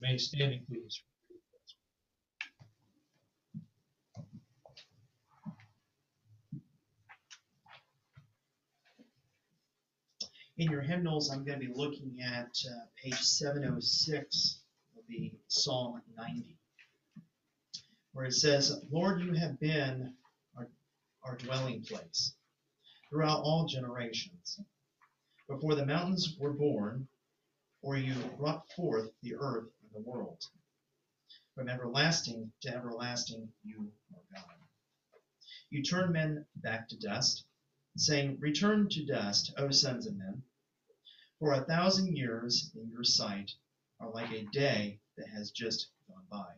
Remain standing, please. In your hymnals, I'm going to be looking at uh, page 706 of the Psalm 90, where it says, Lord, you have been our, our dwelling place throughout all generations. Before the mountains were born, or you brought forth the earth the world. From everlasting to everlasting, you are God. You turn men back to dust, saying, Return to dust, O sons of men. For a thousand years in your sight are like a day that has just gone by,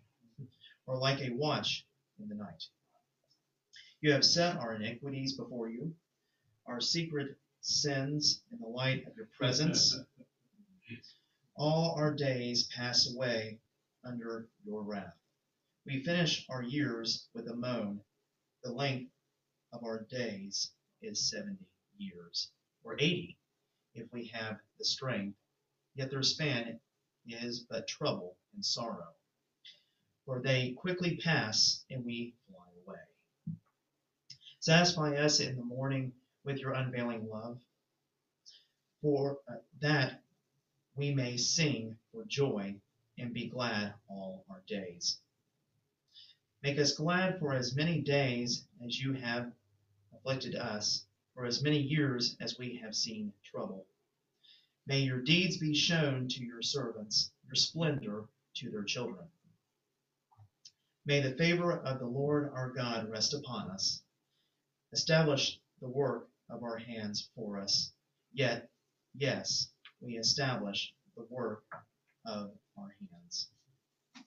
or like a watch in the night. You have set our iniquities before you, our secret sins in the light of your presence. All our days pass away under your wrath. We finish our years with a moan. The length of our days is 70 years, or 80 if we have the strength. Yet their span is but trouble and sorrow. For they quickly pass and we fly away. Satisfy us in the morning with your unveiling love, for uh, that we may sing for joy and be glad all our days. Make us glad for as many days as you have afflicted us, for as many years as we have seen trouble. May your deeds be shown to your servants, your splendor to their children. May the favor of the Lord our God rest upon us. Establish the work of our hands for us. Yet, yes, we establish the work of.